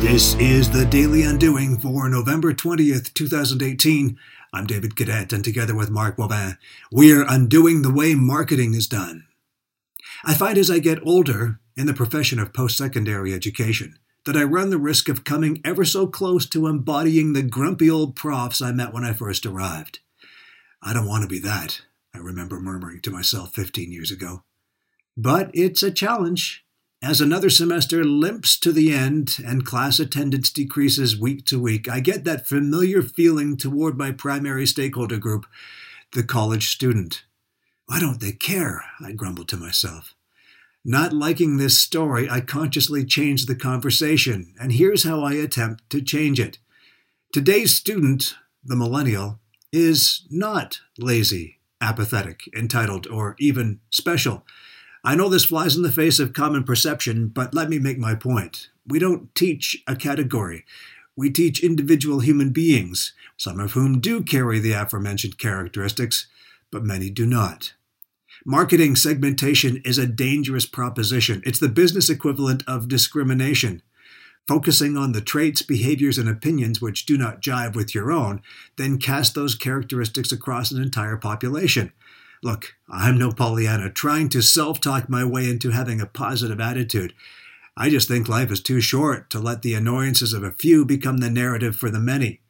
This is the Daily Undoing for November 20th, 2018. I'm David Cadet, and together with Mark Bobin, we're undoing the way marketing is done. I find as I get older in the profession of post secondary education that I run the risk of coming ever so close to embodying the grumpy old profs I met when I first arrived. I don't want to be that, I remember murmuring to myself 15 years ago. But it's a challenge. As another semester limps to the end and class attendance decreases week to week, I get that familiar feeling toward my primary stakeholder group, the college student. Why don't they care? I grumble to myself. Not liking this story, I consciously change the conversation, and here's how I attempt to change it. Today's student, the millennial, is not lazy, apathetic, entitled, or even special. I know this flies in the face of common perception, but let me make my point. We don't teach a category. We teach individual human beings, some of whom do carry the aforementioned characteristics, but many do not. Marketing segmentation is a dangerous proposition. It's the business equivalent of discrimination. Focusing on the traits, behaviors, and opinions which do not jive with your own, then cast those characteristics across an entire population. Look, I'm no Pollyanna trying to self talk my way into having a positive attitude. I just think life is too short to let the annoyances of a few become the narrative for the many.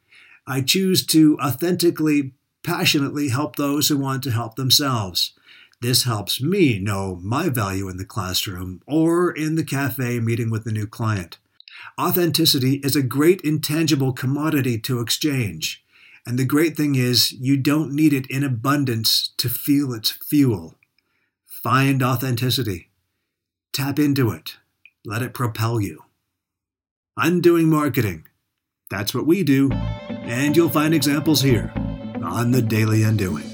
I choose to authentically, passionately help those who want to help themselves. This helps me know my value in the classroom or in the cafe meeting with a new client. Authenticity is a great intangible commodity to exchange. And the great thing is, you don't need it in abundance to feel its fuel. Find authenticity. Tap into it. Let it propel you. Undoing marketing. That's what we do. And you'll find examples here on the Daily Undoing.